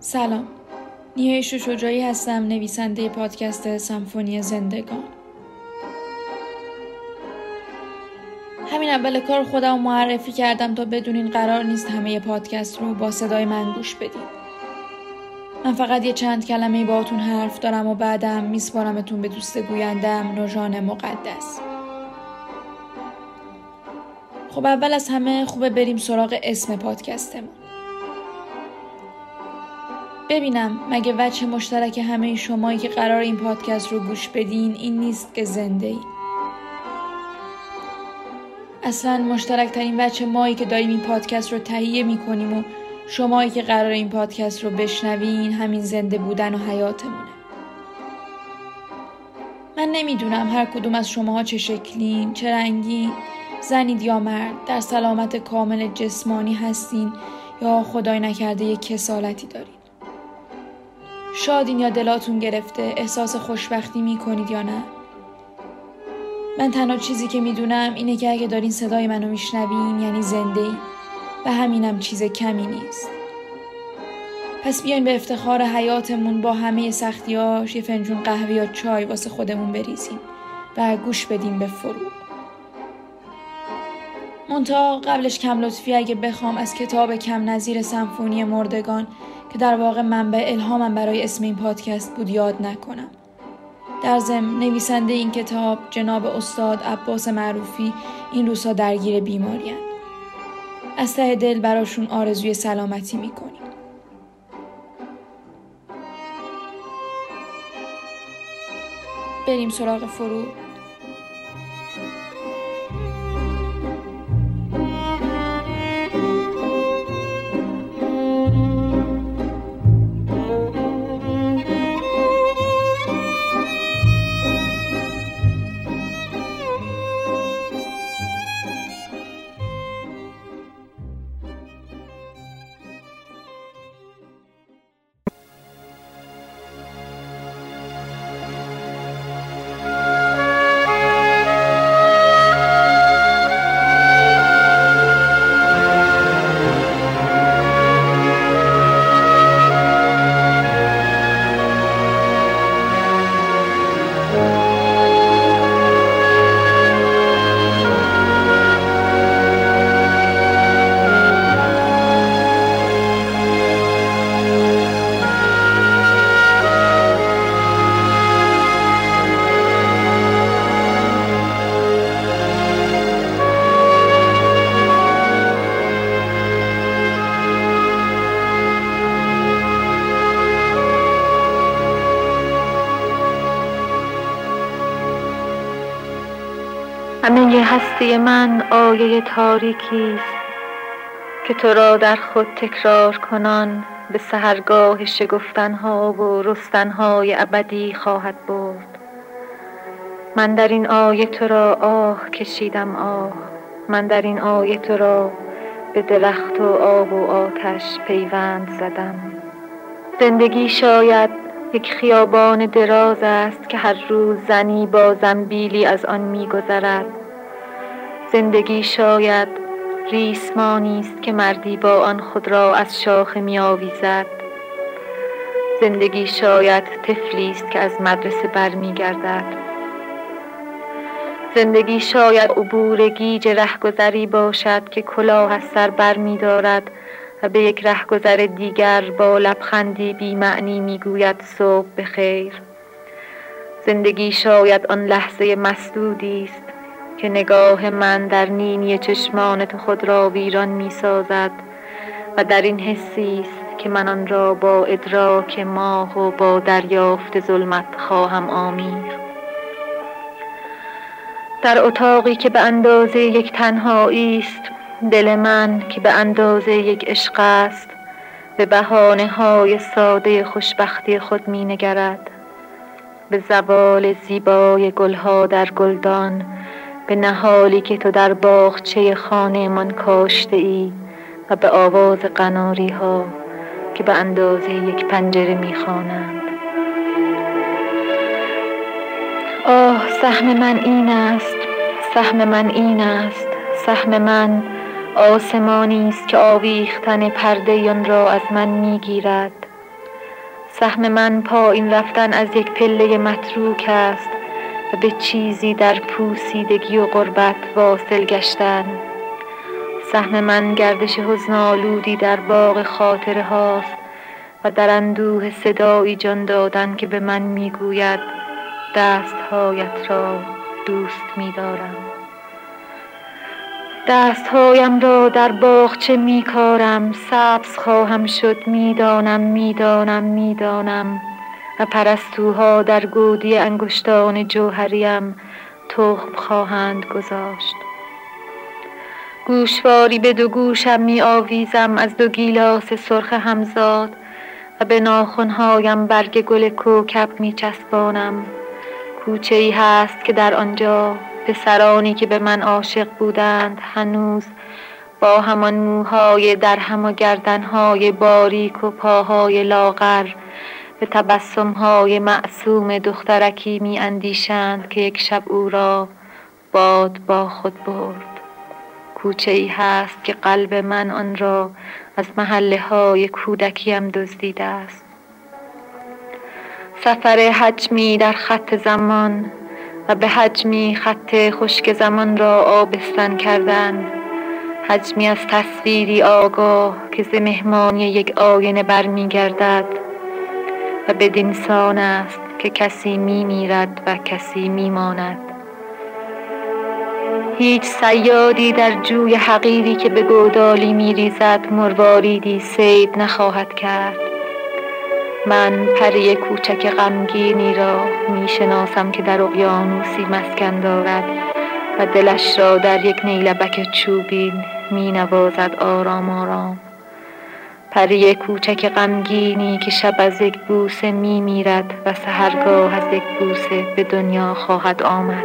سلام. نیایش شجاعی هستم نویسنده پادکست سمفونی زندگان. همین اول کار خودم معرفی کردم تا بدونین قرار نیست همه پادکست رو با صدای من گوش بدین. من فقط یه چند کلمه باهاتون حرف دارم و بعدم میسپارمتون به دوست گویندم نوژان مقدس. خب اول از همه خوبه بریم سراغ اسم پادکستمون. ببینم مگه وجه مشترک همه شمایی که قرار این پادکست رو گوش بدین این نیست که زنده ای. اصلا مشترک ترین وجه مایی که داریم این پادکست رو تهیه می‌کنیم و شمایی که قرار این پادکست رو بشنوین همین زنده بودن و حیاتمونه. من نمی‌دونم هر کدوم از شماها چه شکلین، چه رنگین، زنید یا مرد در سلامت کامل جسمانی هستین یا خدای نکرده یک کسالتی دارین. شادین یا دلاتون گرفته احساس خوشبختی می‌کنید یا نه؟ من تنها چیزی که می‌دونم اینه که اگه دارین صدای منو میشنوین یعنی زنده ای و همینم چیز کمی نیست. پس بیاین به افتخار حیاتمون با همه سختیاش یه فنجون قهوه یا چای واسه خودمون بریزیم و گوش بدیم به فروغ منتها قبلش کم لطفی اگه بخوام از کتاب کم نظیر سمفونی مردگان که در واقع منبع الهامم برای اسم این پادکست بود یاد نکنم. در ضمن نویسنده این کتاب جناب استاد عباس معروفی این روزها درگیر بیمارین. از ته دل براشون آرزوی سلامتی می‌کنیم. بریم سراغ فرو هستی من آیه تاریکی است که تو را در خود تکرار کنان به سهرگاه شگفتنها و رستنهای ابدی خواهد برد. من در این آیه تو را آه کشیدم آه من در این آیه تو را به درخت و آب و آتش پیوند زدم. زندگی شاید یک خیابان دراز است که هر روز زنی با زنبیلی از آن میگذرد. زندگی شاید ریسمانی است که مردی با آن خود را از شاخه میآویزد. زندگی شاید طفلی است که از مدرسه برمیگردد. زندگی شاید عبور گیج رهگذری باشد که کلاه از سر برمیدارد و به یک رهگذر دیگر با لبخندی بی معنی می‌گوید صبح بخیر. زندگی شاید آن لحظه مسدودی است که نگاه من در نینی تو خود را ویران می سازد و در این حسی است که من آن را با ادراک ماه و با دریافت ظلمت خواهم آمیر. در اتاقی که به اندازه یک تنهایی است دل من که به اندازه یک عشق است به بهانه های ساده خوشبختی خود می نگرد به زوال زیبای گلها در گلدان به نهالی که تو در باغچه خانه من کاشته ای و به آواز قناری ها که به اندازه یک پنجره می خوانند. آه سهم من این است سهم من این است سهم من آسمانی است که آویختن پرده آن را از من می‌گیرد سهم من پایین رفتن از یک پله متروک است و به چیزی در پوسیدگی و غربت واصل گشتن. سهم من گردش حزن در باغ خاطره هاست و در اندوه صدایی جان دادن که به من می‌گوید دستهایت را دوست میدارم. دستهایم را در باغچه میکارم؟ سبز خواهم شد می‌دانم می‌دانم می‌دانم. و پرستوها در گودی انگشتان جوهریم تخم خواهند گذاشت. گوشواری به دو گوشم می آویزم از دو گیلاس سرخ همزاد و به ناخونهایم برگ گل کوکب می چسبانم. کوچه ای هست که در آنجا پسرانی که به من عاشق بودند هنوز با همان موهای در هم و گردنهای باریک و پاهای لاغر به تبسمهای معصوم دخترکی می اندیشند که یک شب او را باد با خود برد. کوچه ای هست که قلب من آن را از محله های کودکیم دزدیده است. سفر حجمی در خط زمان و به حجمی خط خشک زمان را آبستن کردن حجمی از تصویری آگاه که ز مهمانی یک آینه برمیگردد. و بدین سان است که کسی می میرد و کسی می ماند هیچ سیادی در جوی حقیری که به گودالی می ریزد مرواریدی سید نخواهد کرد. من پری کوچک غمگینی را می شناسم که در اقیانوسی مسکن دارد و دلش را در یک نیلبک چوبین می نوازد آرام آرام. پری کوچک غمگینی که شب از یک بوسه می میرد و سهرگاه از یک بوسه به دنیا خواهد آمد.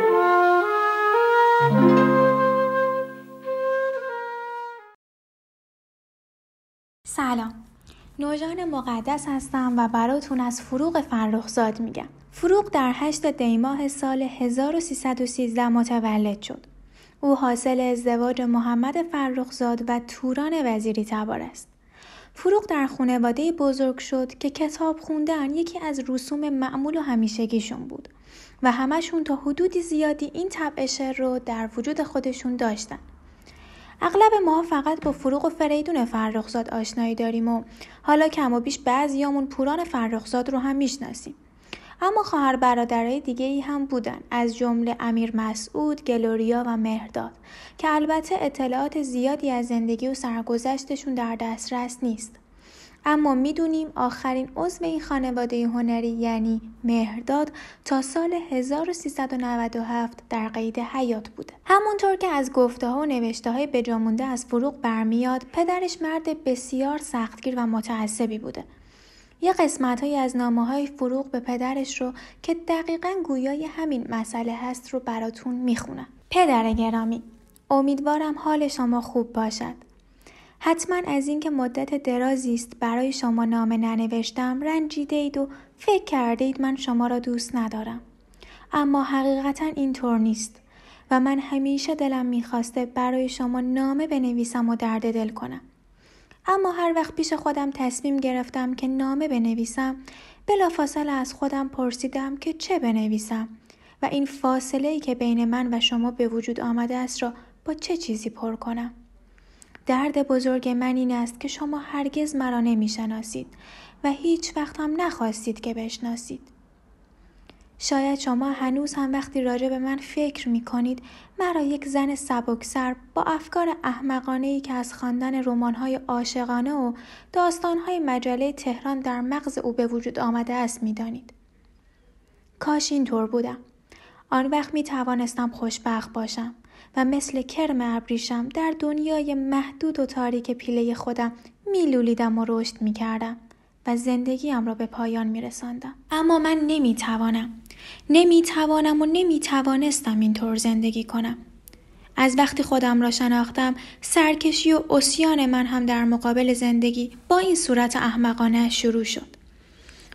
سلام. نوجان مقدس هستم و براتون از فروغ فرخزاد میگم. فروغ در 8 دیماه سال 1313 متولد شد. او حاصل ازدواج محمد فرخزاد و توران وزیری تبار است. فروغ در خانواده بزرگ شد که کتاب خوندن یکی از رسوم معمول و همیشگیشون بود و همشون تا حدودی زیادی این طبع شعر رو در وجود خودشون داشتن. اغلب ما فقط با فروغ و فریدون فرخزاد آشنایی داریم و حالا کم و بیش بعضیامون پوران فرخزاد رو هم می‌شناسیم. اما خواهر برادرای دیگه ای هم بودن از جمله امیر مسعود، گلوریا و مهرداد که البته اطلاعات زیادی از زندگی و سرگذشتشون در دسترس نیست. اما می‌دونیم آخرین عضو این خانواده هنری یعنی مهرداد تا سال 1397 در قید حیات بوده. همونطور که از گفته ها و نوشته های بجامونده از فروغ برمیاد پدرش مرد بسیار سختگیر و متعصبی بوده. یه قسمت از نامه های فروغ به پدرش رو که دقیقا گویای همین مسئله هست رو براتون می‌خونم. پدر گرامی امیدوارم حال شما خوب باشد. حتما از اینکه مدت درازی است برای شما نامه ننوشتم رنجیده اید و فکر کرده اید من شما را دوست ندارم. اما حقیقتا اینطور نیست و من همیشه دلم می‌خواسته برای شما نامه بنویسم و درد دل کنم. اما هر وقت پیش خودم تصمیم گرفتم که نامه بنویسم بلافاصله از خودم پرسیدم که چه بنویسم و این فاصله ای که بین من و شما به وجود آمده است را با چه چیزی پر کنم؟ درد بزرگ من این است که شما هرگز مرا نمی‌شناسید و هیچ وقت هم نخواستید که بشناسید. شاید شما هنوز هم وقتی راجع به من فکر می کنید مرا یک زن سبکسر با افکار احمقانه ای که از خواندن رمان‌های عاشقانه و داستانهای مجله تهران در مغز او به وجود آمده است می‌دانید. کاش اینطور بودم. آن وقت می توانستم خوشبخت باشم و مثل کرم ابریشم در دنیای محدود و تاریک پیله خودم میلولیدم و رشد می کردم. و زندگیم را به پایان می رساندم. اما من نمی توانم. نمی توانم و نمی توانستم اینطور زندگی کنم. از وقتی خودم را شناختم سرکشی و اسیان من هم در مقابل زندگی با این صورت احمقانه شروع شد.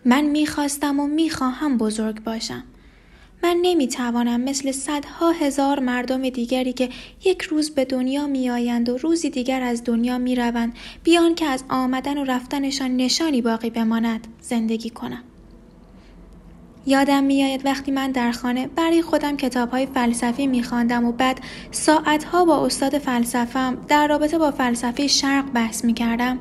من می‌خواستم و می‌خواهم بزرگ باشم. من نمی‌توانم مثل صدها هزار مردم دیگری که یک روز به دنیا میآیند و روزی دیگر از دنیا می‌روند بیان که از آمدن و رفتنشان نشانی باقی بماند زندگی کنم یادم میآید وقتی من در خانه برای خودم کتاب های فلسفی میخواندم و بعد ساعتها با استاد فلسفم در رابطه با فلسفه شرق بحث می‌کردم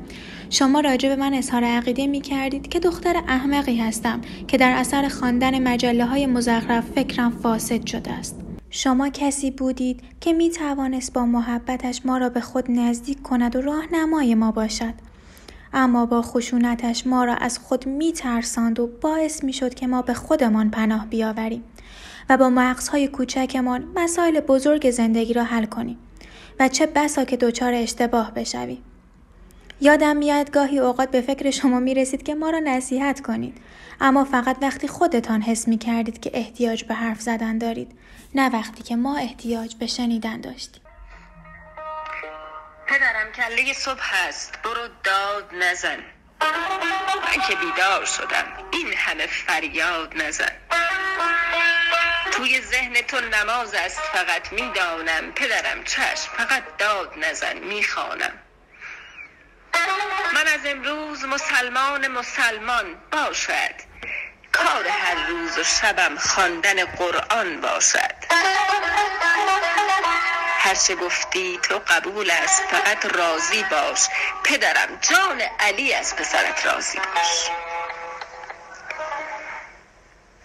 شما راجع به من اظهار عقیده می کردید که دختر احمقی هستم که در اثر خواندن مجله های مزخرف فکرم فاسد شده است. شما کسی بودید که می توانست با محبتش ما را به خود نزدیک کند و راهنمای ما باشد. اما با خشونتش ما را از خود می ترساند و باعث می شد که ما به خودمان پناه بیاوریم و با مغزهای کوچکمان مسائل بزرگ زندگی را حل کنیم و چه بسا که دچار اشتباه بشویم. یادم میاد گاهی اوقات به فکر شما می رسید که ما را نصیحت کنید اما فقط وقتی خودتان حس می کردید که احتیاج به حرف زدن دارید نه وقتی که ما احتیاج به شنیدن داشتیم پدرم کله صبح است برو داد نزن. من که بیدار شدم. این همه فریاد نزن. توی ذهن تو نماز است فقط می‌دانم. پدرم چشم فقط داد نزن. می‌خوانم. من از امروز مسلمان مسلمان باشد. کار هر روز و شبم خواندن قرآن باشد. هرچه گفتی تو قبول است فقط راضی باش. پدرم جان علی از پسرت راضی باش.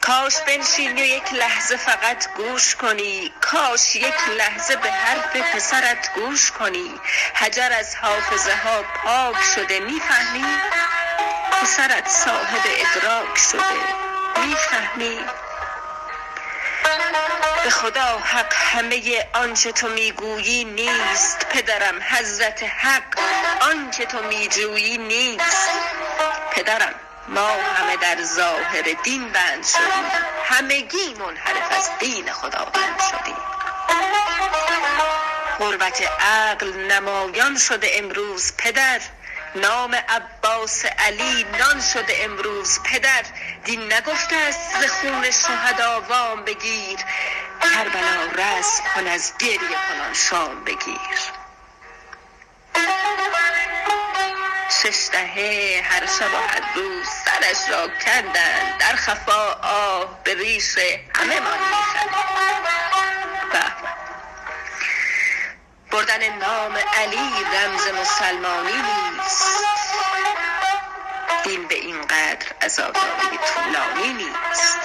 کاش بنشینی و یک لحظه فقط گوش کنی. کاش یک لحظه به حرف پسرت گوش کنی. حجر از حافظه ها پاک شده می‌فهمی؟ پسرت صاحب ادراک شده می‌فهمی؟ به خدا حق همه آنچه تو می‌گویی نیست. پدرم حضرت حق آنچه تو میجویی نیست. پدرم ما همه در ظاهر دین بند شدیم. همگی منحرف از دین خدا بند شدیم. قربت عقل نمایان شده امروز پدر. نام عباس علی نان شده امروز پدر. دین نگفته است ز خون شهدا وام بگیر. کربلا رسم کن از گریه کنان شام بگیر. شش دهه هر شب و هر روز سرش را کندن در خفا آه به ریش همه ما بردن نام علی رمز مسلمانی نیست. دین به اینقدر عذابهای طولانی نیست.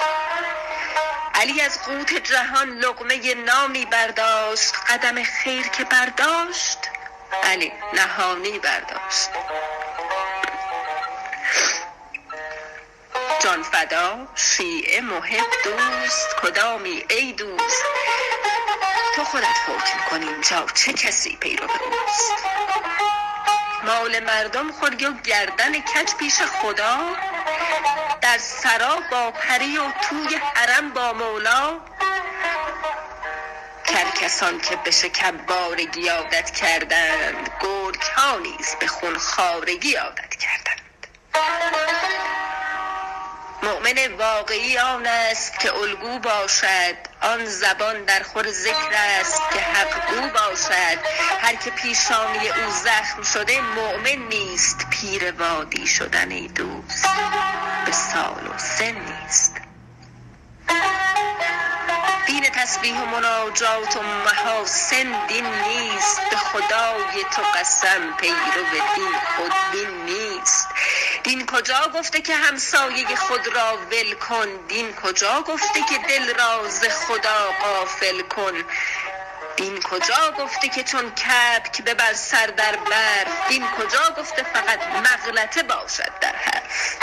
علی از قوت جهان لقمه نامی برداشت. قدم خیر که برداشت علی نهانی برداشت. جان فدا شیعه محب دوست کدامی ای دوست؟ تو خودت حکم کن اینجا چه کسی پیرو اوست مال مردم خوری و گردن کج پیش خدا؟ در سرا با پری و توی حرم با مولا. کسان که به شکمبارگی عادت کردند گرگ ها نیز به خون خارگی عادت کردند. مؤمن واقعی آن است که الگو باشد. آن زبان در خور ذکر است که حقگو باشد. هر که پیشانی او زخم شده مؤمن نیست. پیر وادی شدن ای دوست به سال و سن نیست. دین تسبیح و مناجات و محاسن دین نیست. به خدای تو قسم پیرو دین خود دین نیست. دین کجا گفته که همسایه خود را ول کن؟ دین کجا گفته که دل راز خدا قافل کن؟ دین کجا گفته که چون کبک ببر سر در برف دین کجا گفته فقط مغلطه باشد در حرف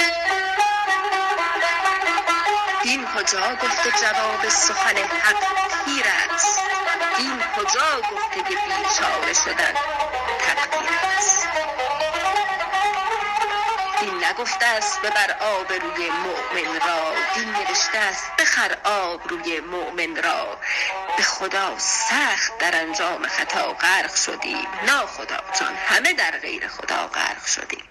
دین کجا گفته جواب سخن حق تیر است؟ دین کجا گفته که بیچاره شدن؟ دین نگفته است ببر آب روی مؤمن را. دین نوشته است بخر آب روی مؤمن را. به خدا سخت در انجام خطا غرق شدیم. خدا جان همه در غیر خدا غرق شدیم.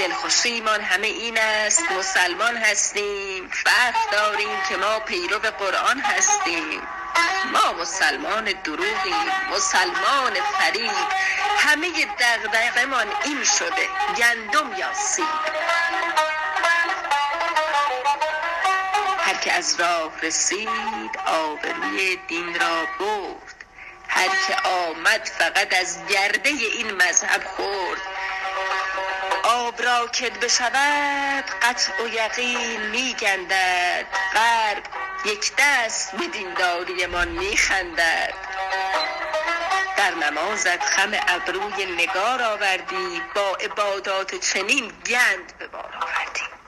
دلخوشیمان همه این است. مسلمان هستیم. فرق داریم که ما پیرو قرآن هستیم. ما مسلمان دروغیم. مسلمان فریب. همه دغدغه‌مان این شده. گندم یا سیب. هر که از راه رسید آبروی دین را برد. هر که آمد فقط از گرده این مذهب خورد. آب را کد بشود قطع و یقین میگندد. غرب یک دست به دینداری من میخندد. در نمازت خم ابروی نگار آوردی با عبادات چنین گند به بار آوردی.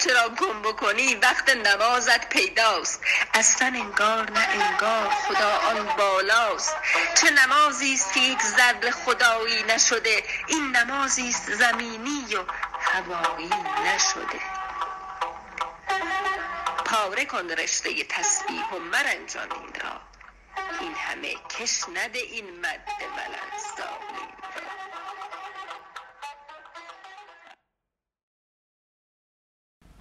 هرچه را گم بکنی؟ وقت نمازت پیداست. اصلا انگار نه انگار خدا آن بالاست. چه نمازی است که یک ذره خدایی نشده؟ این نمازی است زمینی و هوایی نشده. پاره کن رشته تسبیح و مرنجان این را. این همه کش نده این مد بلند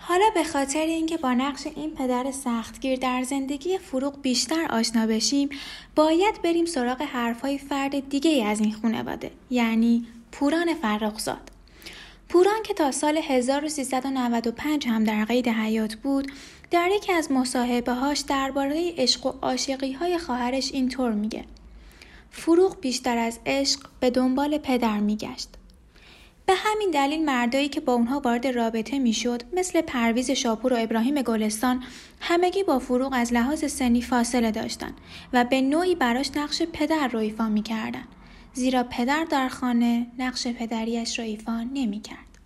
حالا به خاطر اینکه با نقش این پدر سختگیر در زندگی فروغ بیشتر آشنا بشیم باید بریم سراغ حرفهای فرد دیگه از این خانواده یعنی پوران فرخزاد. پوران که تا سال 1395 هم در قید حیات بود در یکی از مصاحبه هاش درباره عشق و عاشقی های خواهرش اینطور میگه. فروغ بیشتر از عشق به دنبال پدر میگشت. به همین دلیل مردایی که با اونها وارد رابطه می‌شد مثل پرویز شاپور و ابراهیم گلستان همگی با فروغ از لحاظ سنی فاصله داشتند و به نوعی براش نقش پدر رو ایفا می‌کردن. زیرا پدر در خانه نقش پدریش را ایفا نمی‌کرد.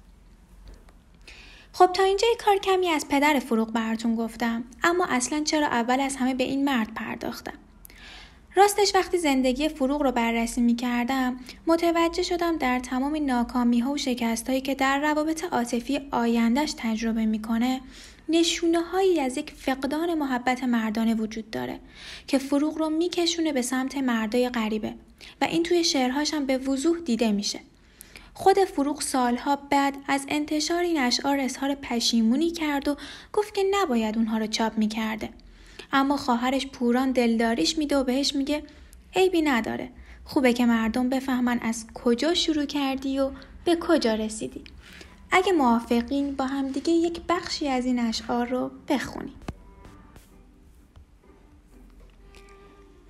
خب تا اینجا کار کمی از پدر فروغ براتون گفتم اما اصلا چرا اول از همه به این مرد پرداختم؟ راستش وقتی زندگی فروغ رو بررسی می کردم متوجه شدم در تمام ناکامی ها و شکست هایی که در روابط عاطفی آیندهش تجربه می‌کنه نشونه هایی از یک فقدان محبت مردانه وجود داره که فروغ رو میکشونه به سمت مردای غریبه و این توی شعرهاش هم به وضوح دیده میشه. خود فروغ سالها بعد از انتشار این اشعار اظهار پشیمونی کرد و گفت که نباید اونها رو چاپ می‌کرده. اما خواهرش پوران دلداریش میده و بهش میگه عیبی نداره. خوبه که مردم بفهمن از کجا شروع کردی و به کجا رسیدی. اگه موافقین با همدیگه یک بخشی از این اشعار رو بخونیم.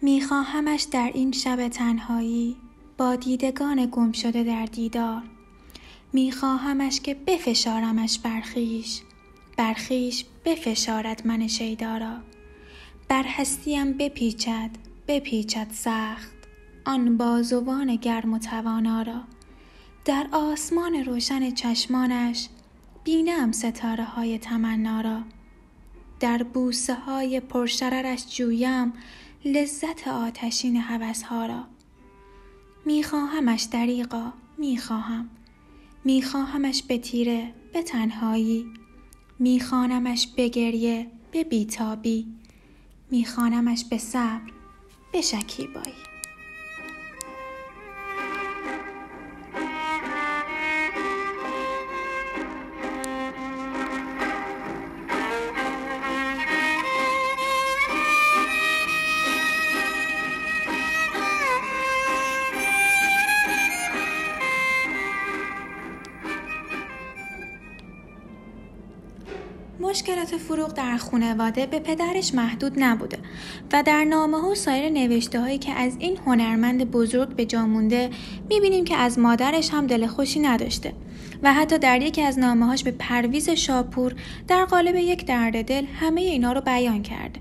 میخواهمش در این شب تنهایی با دیدگان گم شده در دیدار. میخواهمش که بفشارمش برخیش برخیش بفشارد من شیدارا بر هستیم بپیچد بپیچد سخت. آن بازوان گرم و توانا را. در آسمان روشن چشمانش بینم ستاره های تمنا را. در بوسه های پرشررش جویم لذت آتشین حوث ها را. میخواهمش دریقا می‌خواهم. میخواهمش به تیره به تنهایی. میخوانمش به گریه به بیتابی. میخوانمش به صبر. به شکیبایی مشکلات فروغ در خانواده به پدرش محدود نبوده و در نامه ها و سایر نوشته هایی که از این هنرمند بزرگ به جا مونده می‌بینیم که از مادرش هم دل خوشی نداشته و حتی در یکی از نامه هاش به پرویز شاپور در قالب یک درد دل همه اینا رو بیان کرده.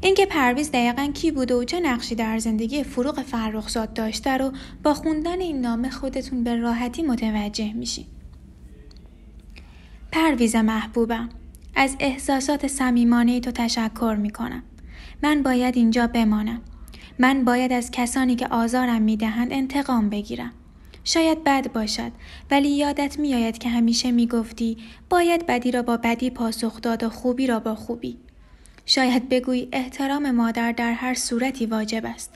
اینکه پرویز دقیقا کی بوده و چه نقشی در زندگی فروغ فرخزاد داشته رو با خوندن این نامه خودتون به راحتی متوجه میشین. پرویز محبوبم. از احساسات صمیمانه تو تشکر می کنم. من باید اینجا بمانم. من باید از کسانی که آزارم می دهند انتقام بگیرم. شاید بد باشد ولی یادت میآید که همیشه می گفتی باید بدی را با بدی پاسخ داد و خوبی را با خوبی. شاید بگویی احترام مادر در هر صورتی واجب است.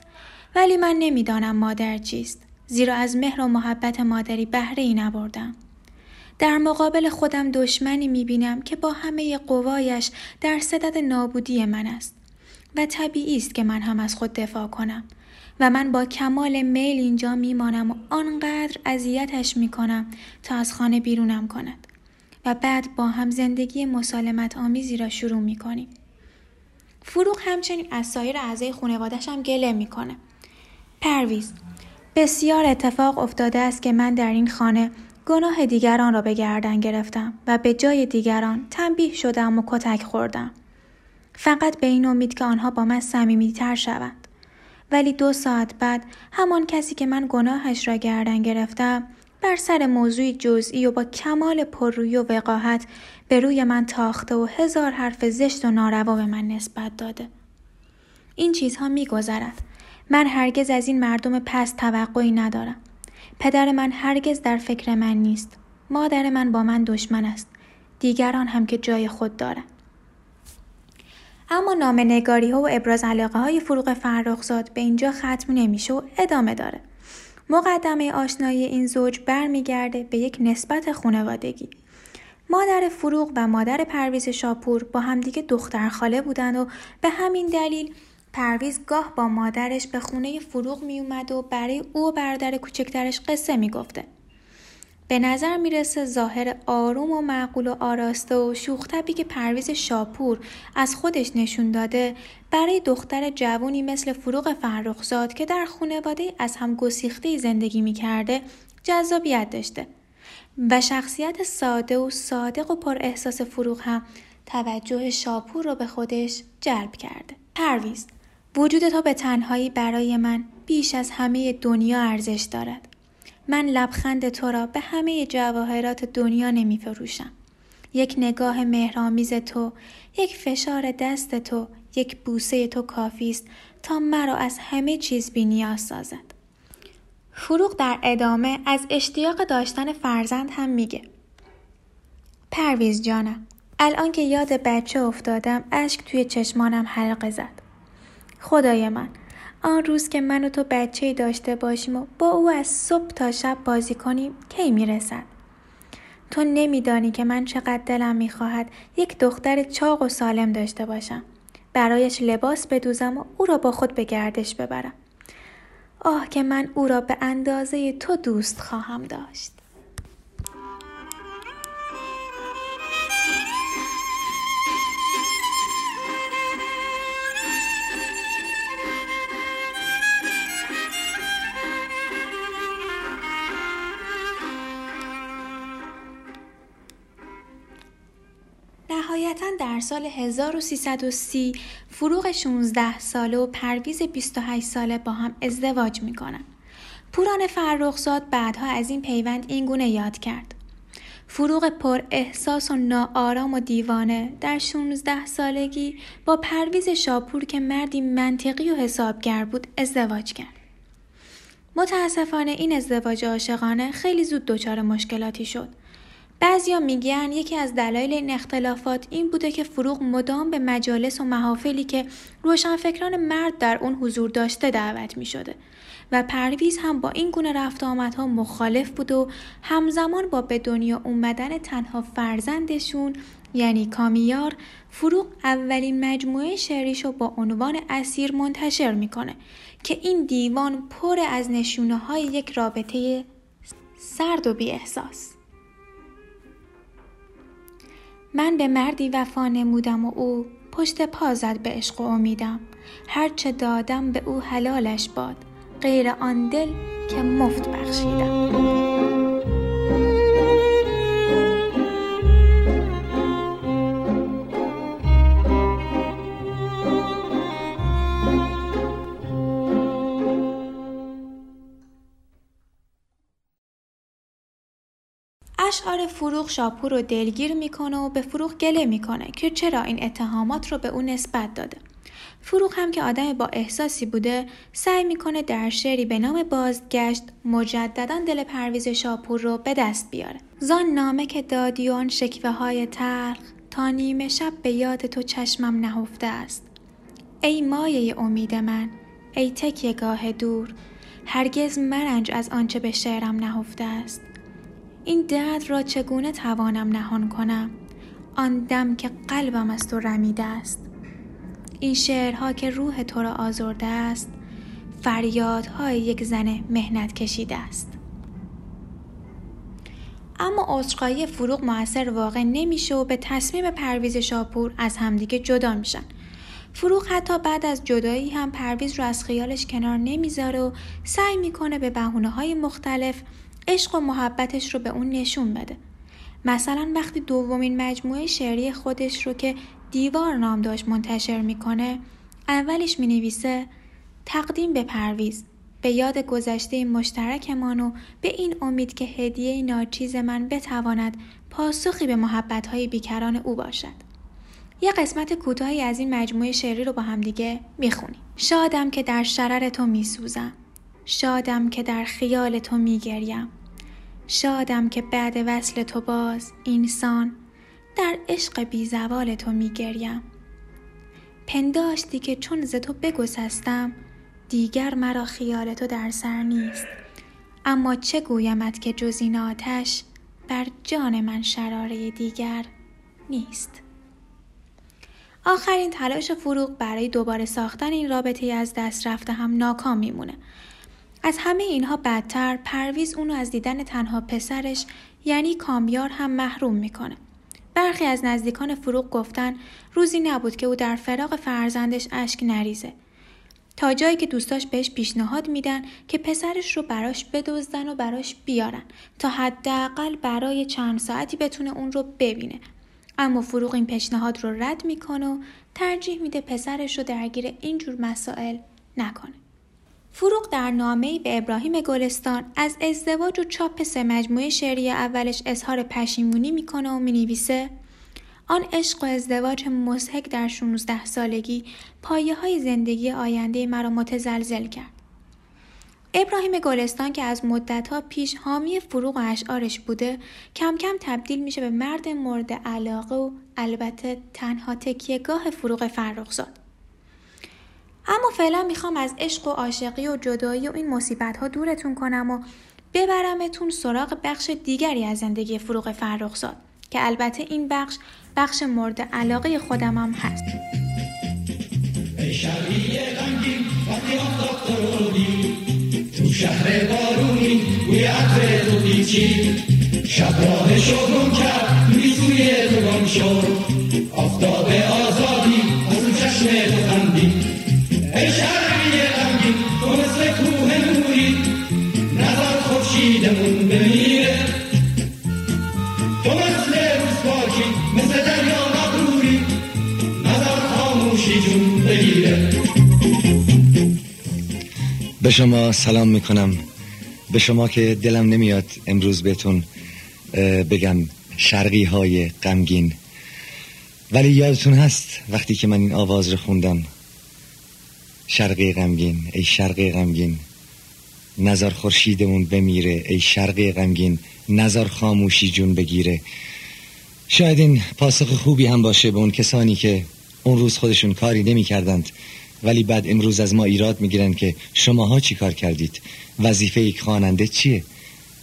ولی من نمی‌دانم مادر چیست. زیرا از مهر و محبت مادری بهره ای نبردم. در مقابل خودم دشمنی می‌بینم که با همه قوایش در صدد نابودی من است و طبیعی است که من هم از خود دفاع کنم و من با کمال میل اینجا میمانم و آنقدر اذیتش می‌کنم تا از خانه بیرونم کند و بعد با هم زندگی مسالمت آمیزی را شروع می‌کنیم. فروغ همچنین از سایر اعضای خانوادش هم گله می‌کنه. پرویز بسیار اتفاق افتاده است که من در این خانه گناه دیگران را به گردن گرفتم و به جای دیگران تنبیه شدم و کتک خوردم. فقط به این امید که آنها با من صمیمیتر شوند. ولی دو ساعت بعد همان کسی که من گناهش را گردن گرفتم بر سر موضوعی جزئی و با کمال پررویی و وقاحت به روی من تاخته و هزار حرف زشت و ناروا به من نسبت داده. این چیزها میگذرد. من هرگز از این مردم پس توقعی ندارم. پدر من هرگز در فکر من نیست. مادر من با من دشمن است. دیگران هم که جای خود دارند. اما نام نگاری ها و ابراز علاقه های فروغ فرخزاد به اینجا ختم نمیشه و ادامه داره. مقدمه آشنایی این زوج برمیگرده به یک نسبت خانوادگی. مادر فروغ و مادر پرویز شاپور با همدیگه دختر خاله بودن و به همین دلیل پرویز گاه با مادرش به خونه فروغ می اومد و برای او و برادر کوچکترش قصه می گفته. به نظر می‌رسه ظاهر آروم و معقول و آراسته و شوختبی که پرویز شاپور از خودش نشون داده برای دختر جوانی مثل فروغ فرخزاد که در خانواده از هم گسیخته زندگی می‌کرده جذابیت داشته و شخصیت ساده و صادق و پر احساس فروغ هم توجه شاپور رو به خودش جلب کرده. پرویز وجود تو به تنهایی برای من بیش از همه دنیا ارزش دارد. من لبخند تو را به همه جواهرات دنیا نمی فروشم. یک نگاه مهرامیز تو، یک فشار دست تو، یک بوسه تو کافی است تا مرا از همه چیز بی نیاز سازد. فروغ در ادامه از اشتیاق داشتن فرزند هم میگه. پرویز جانم، الان که یاد بچه افتادم اشک توی چشمانم حلقه زد. خدای من آن روز که من و تو بچه داشته باشیم و با او از صبح تا شب بازی کنیم کی می‌رسد؟ تو نمیدانی که من چقدر دلم می‌خواهد یک دختر چاق و سالم داشته باشم. برایش لباس بدوزم و او را با خود به گردش ببرم. آه که من او را به اندازه تو دوست خواهم داشت. سال 1330 فروغ 16 ساله و پرویز 28 ساله با هم ازدواج می‌کنن. پوران فرخزاد بعدها از این پیوند این گونه یاد کرد. فروغ پر احساس و ناآرام و دیوانه در 16 سالگی با پرویز شاپور که مردی منطقی و حسابگر بود ازدواج کرد. متاسفانه این ازدواج عاشقانه خیلی زود دچار مشکلاتی شد. بعضیا میگن یکی از دلایل این اختلافات این بوده که فروغ مدام به مجالس و محافلی که روشنفکران مرد در اون حضور داشته دعوت می شده و پرویز هم با این گونه رفت آمدها مخالف بود و همزمان با به دنیا اومدن تنها فرزندشون یعنی کامیار فروغ اولین مجموعه شعریشو با عنوان اسیر منتشر می‌کنه که این دیوان پر از نشونه های یک رابطه سرد و بی احساس. من به مردی وفا نمودم و او پشت پا زد به عشق و امیدم. هرچه دادم به او حلالش باد. غیر آن دل که مفت بخشیدم. اشعار فروغ شاپور رو دلگیر می‌کنه و به فروغ گله می‌کنه که چرا این اتهامات رو به او نسبت داده. فروغ هم که آدم با احساسی بوده سعی می‌کنه در شعری به نام بازگشت مجددا دل پرویز شاپور رو به دست بیاره. زان نامه که دادی آن شکوه های تلخ تا نیمه شب به یاد تو چشمم نهفته است. ای مایه امید من ای تکیه گاه دور هرگز مرنج از آنچه به شعرم نهفته است این درد را چگونه توانم نهان کنم؟ آن دم که قلبم از تو رمیده است. این شعرها که روح تو را آزرده است فریادهای یک زن مهنت کشیده است. اما عذرخواهی فروغ موثر واقع نمیشه و به تصمیم پرویز شاپور از همدیگه جدا میشن. فروغ حتی بعد از جدایی هم پرویز رو از خیالش کنار نمی‌ذاره و سعی می‌کنه به بهونه های مختلف عشق و محبتش رو به اون نشون بده. مثلا وقتی دومین مجموعه شعری خودش رو که دیوار نام داشت منتشر می‌کنه اولش می‌نویسه تقدیم به پرویز به یاد گذشته مشترکمان و به این امید که هدیه ناچیز من بتواند پاسخی به محبتهای بیکران او باشد. یه قسمت کوتاهی از این مجموعه شعری رو با همدیگه می‌خونیم. شادم که در شرر تو میسوزم شادم که در خیال تو میگریم. شادم که بعد وصل تو باز اینسان در عشق بی زوال تو میگریم. پنداشتی که چون ز تو بگسستم دیگر مرا خیال تو در سر نیست. اما چه گویمت که جز این آتش بر جان من شراره دیگر نیست. آخرین تلاش فروغ برای دوباره ساختن این رابطه از دست رفته هم ناکام میمونه. از همه اینها بدتر پرویز اونو از دیدن تنها پسرش یعنی کامیار هم محروم می‌کنه. برخی از نزدیکان فروغ گفتن روزی نبود که او در فراغ فرزندش اشک نریزه. تا جایی که دوستاش بهش پیشنهاد میدن که پسرش رو براش بدزدن و براش بیارن تا حداقل برای چند ساعتی بتونه اون رو ببینه. اما فروغ این پیشنهاد رو رد می‌کنه و ترجیح میده پسرش رو درگیر اینجور مسائل نکنه. فروغ در نامه‌ای به ابراهیم گلستان از ازدواج و چاپ سه مجموعه شعری اولش اظهار پشیمونی می‌کنه و می‌نویسه آن عشق و ازدواج مزهک در 16 سالگی پایه های زندگی آینده مرا متزلزل کرد. ابراهیم گلستان که از مدتها پیش حامی فروغ و اشعارش بوده کم کم تبدیل میشه به مرد مورد علاقه و البته تنها تکیهگاه فروغ فرخزاد. اما فعلا می‌خوام از عشق و عاشقی و جدایی و این مصیبت ها دورتون کنم و ببرمتون سراغ بخش دیگری از زندگی فروغ فرخزاد که البته این بخش بخش مورد علاقه خودم هم هست. شب راه کرد گم شد آفتاب آزادی به شما سلام می‌کنم. به شما که دلم نمیاد امروز بهتون بگم شرقی های غمگین. ولی یادتون هست وقتی که من این آواز رو خوندم؟ شرقی غمگین ای شرقی غمگین. نظر خورشیدمون بمیره ای شرقی غمگین. نظر خاموشی جون بگیره. شاید این پاسخ خوبی هم باشه به اون کسانی که اون روز خودشون کاری نمی کردند ولی بعد امروز از ما ایراد می‌گیرن که شماها چی کار کردید؟ وظیفه یک خواننده چیه؟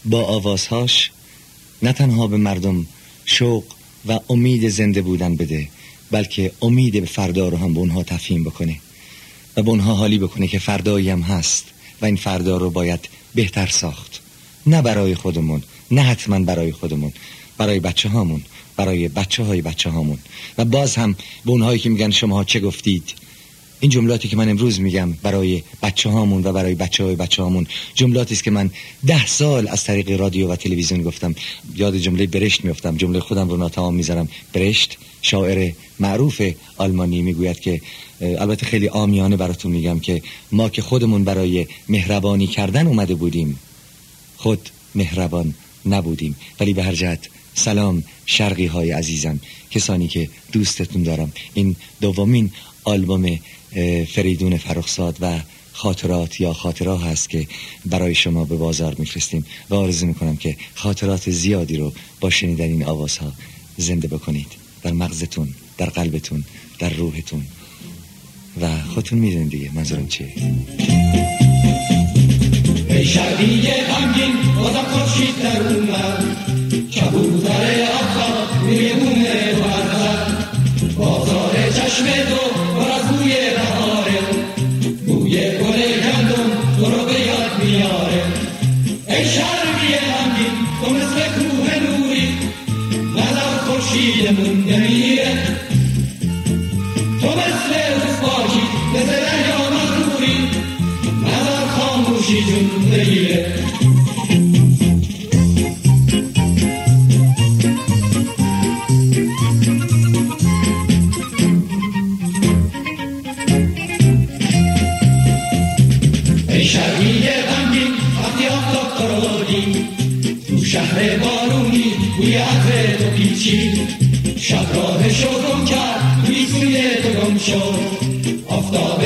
با آوازهاش نه تنها به مردم شوق و امید زنده بودن بده بلکه امید به فردا رو هم به اونها تفهیم بکنه و به اونها حالی بکنه که فردایی هم هست و این فردا رو باید بهتر ساخت. نه برای خودمون نه حتما برای خودمون برای بچه هامون برای بچه های بچه هامون و باز هم به اونهایی که میگن شما چه گفتید؟ این جملاتی که من امروز میگم برای بچه هامون و برای بچه های بچه هامون جملاتی است که من ده سال از طریق رادیو و تلویزیون گفتم. یاد جمله برشت میفتم جمله خودم رو ناتمام می‌ذارم. برشت شاعر معروف آلمانی می‌گوید که البته خیلی آمیانه براتون میگم که ما که خودمون برای مهربانی کردن اومده بودیم خود مهربان نبودیم. ولی به هر جهت سلام شرقی های عزیزم. کسانی که دوستتون دارم. این دومین آلبوم فریدون فرخزاد و خاطرات یا خاطره هست که برای شما به بازار میفرستیم و آرزو می‌کنم که خاطرات زیادی رو با شنیدن این آوازها زنده بکنید. در مغزتون در قلبتون در روحتون. و خودتون می‌دونید دیگه منظورم چیه. ای شرقی غمگین بازم خورشید در اومد کبوتر بوم تو بازار چشم تو شرقی غمگین وقتی آفتاب تو شهر بارونی بوی عطر تو پیچی شب راه شو کرد توی سوی تو گم شد. آفتاب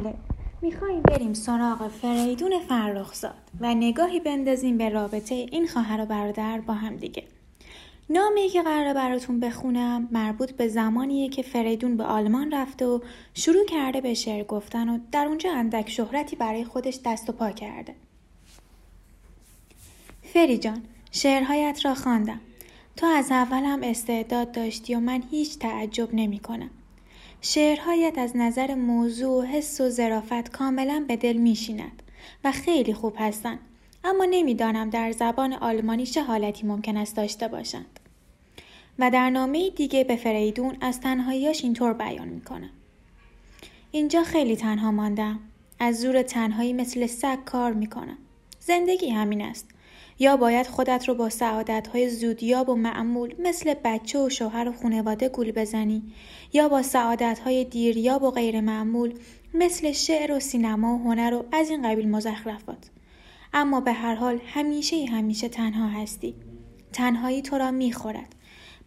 بله. میخواییم بریم سراغ فریدون فرخزاد و نگاهی بندازیم به رابطه این خواهر و برادر با هم دیگه. نامی که قراره براتون بخونم مربوط به زمانیه که فریدون به آلمان رفته و شروع کرده به شعر گفتن و در اونجا اندک شهرتی برای خودش دست و پا کرده. فری جان شعرهایت را خواندم. تو از اول هم استعداد داشتی و من هیچ تعجب نمی کنم. شعرهایت از نظر موضوع و حس و ظرافت کاملا به دل میشیند و خیلی خوب هستند. اما نمی‌دانم در زبان آلمانی چه حالتی ممکن است داشته باشند. و در نامه دیگه به فریدون از تنهاییاش اینطور بیان می‌کنم. اینجا خیلی تنها ماندم. از زور تنهایی مثل سگ کار می‌کنم. زندگی همین است. یا باید خودت رو با سعادتهای زودیاب و معمول مثل بچه و شوهر و خانواده گول بزنی. یا با سعادتهای دیریاب و غیر معمول مثل شعر و سینما و هنر و از این قبیل مزخرفات. اما به هر حال همیشه همیشه تنها هستی. تنهایی تو را می‌خورد.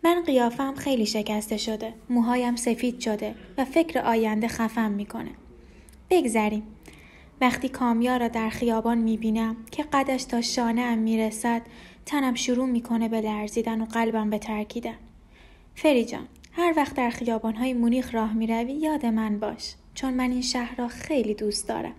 من قیافم خیلی شکسته شده. موهایم سفید شده و فکر آینده خفم می‌کنه. بگذریم. وقتی کامیا را در خیابان می‌بینم که قدش تا شانه ام می‌رسد تنم شروع می‌کنه به لرزیدن و قلبم به ترکیدن. فری جان هر وقت در خیابانهای مونیخ راه می‌روی یاد من باش چون من این شهر را خیلی دوست دارم.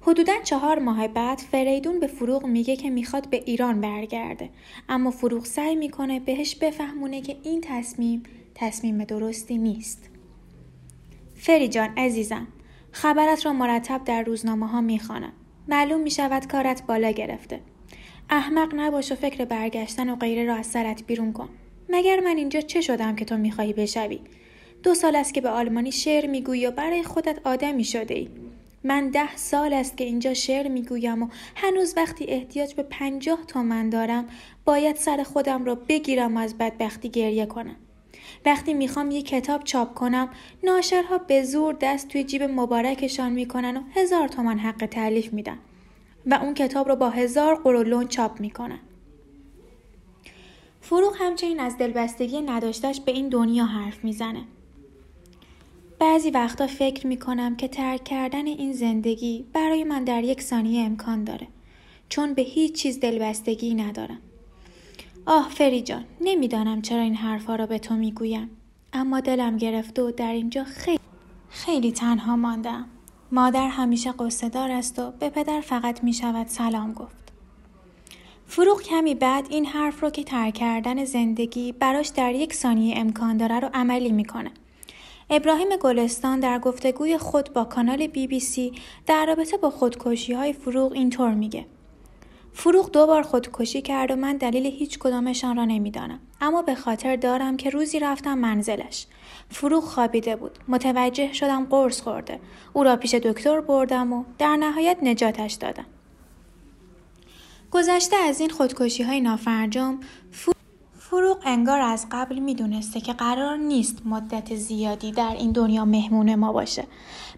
حدودا چهار ماه بعد فریدون به فروغ میگه که می‌خواد به ایران برگرده. اما فروغ سعی می‌کنه بهش بفهمونه که این تصمیم تصمیم درستی نیست. فری جان عزیزم خبرت را مرتب در روزنامه ها می‌خوانم. معلوم می‌شود کارت بالا گرفته. احمق نباش و فکر برگشتن و غیره را از سرت بیرون کن. مگر من اینجا چه شدم که تو می‌خواهی بشوی؟ دو سال است که به آلمانی شعر می‌گویی و برای خودت آدمی شده ای من ده سال است که اینجا شعر می‌گویم و هنوز وقتی احتیاج به پنجاه تومن دارم باید سر خودم را بگیرم و از بدبختی گریه کنم. وقتی می‌خوام یه کتاب چاپ کنم ناشرها به زور دست توی جیب مبارکشان می‌کنن و هزار تومن حق تعلیف میدن و اون کتاب رو با هزار قرولون چاپ می‌کنن. فروغ همچنین از دلبستگی نداشتش به این دنیا حرف می‌زنه. بعضی وقتا فکر می‌کنم که ترک کردن این زندگی برای من در یک ثانیه امکان داره چون به هیچ چیز دلبستگی ندارم. آه فری جان نمی‌دانم چرا این حرفها را به تو می‌گویم اما دلم گرفته و در اینجا خیلی خیلی تنها ماندم مادر همیشه قصه دار است و به پدر فقط می شود سلام گفت فروغ کمی بعد این حرف رو که ترک کردن زندگی براش در یک ثانیه امکان داره رو عملی می‌کنه. ابراهیم گلستان در گفتگوی خود با کانال بی بی سی در رابطه با خودکشی های فروغ اینطور میگه. فروغ دو بار خودکشی کرد و من دلیل هیچ کدامشان را نمی‌دانم. اما به خاطر دارم که روزی رفتم منزلش. فروغ خوابیده بود. متوجه شدم قرص خورده. او را پیش دکتر بردم و در نهایت نجاتش دادم. گذشته از این خودکشی های نافرجام انگار از قبل می‌دونسته که قرار نیست مدت زیادی در این دنیا مهمون ما باشه.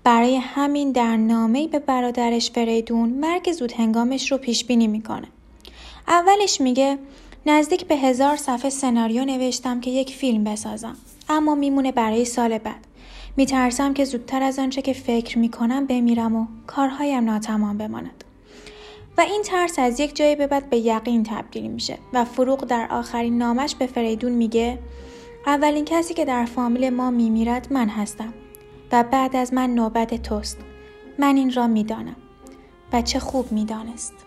برای همین در نامه‌ای به برادرش فریدون مرگ زود هنگامش رو پیش بینی می‌کنه. اولش میگه نزدیک به هزار صفحه سناریو نوشتم که یک فیلم بسازم اما میمونه برای سال بعد. میترسم که زودتر از آنچه که فکر می‌کنم بمیرم و کارهایم ناتمام بماند. و این ترس از یک جایی به بعد به یقین تبدیل میشه و فروغ در آخرین نامش به فریدون میگه اولین کسی که در فامیل ما میمیرد من هستم و بعد از من نوبت توست. من این را می‌دانم و چه خوب می‌دانست.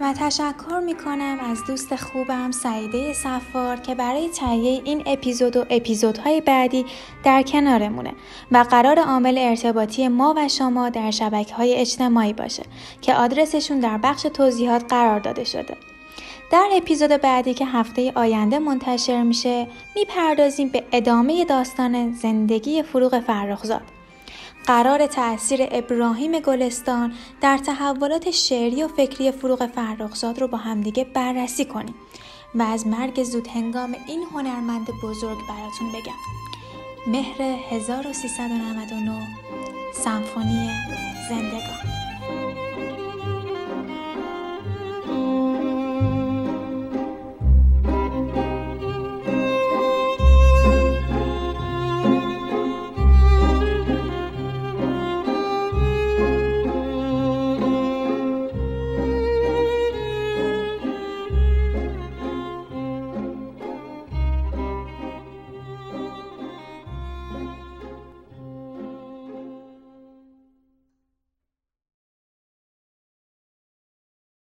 و تشکر می کنم از دوست خوبم سعیده سفار که برای تهیه این اپیزود و اپیزودهای بعدی در کنارمونه و قرار عامل ارتباطی ما و شما در شبکه های اجتماعی باشه که آدرسشون در بخش توضیحات قرار داده شده. در اپیزود بعدی که هفته آینده منتشر میشه می‌پردازیم به ادامه داستان زندگی فروغ فرخزاد. قرار تاثیر ابراهیم گلستان در تحولات شعری و فکری فروغ فرخزاد رو با همدیگه بررسی کنیم و از مرگ زود هنگام این هنرمند بزرگ براتون بگم. مهر 1399 سمفونی زندگان.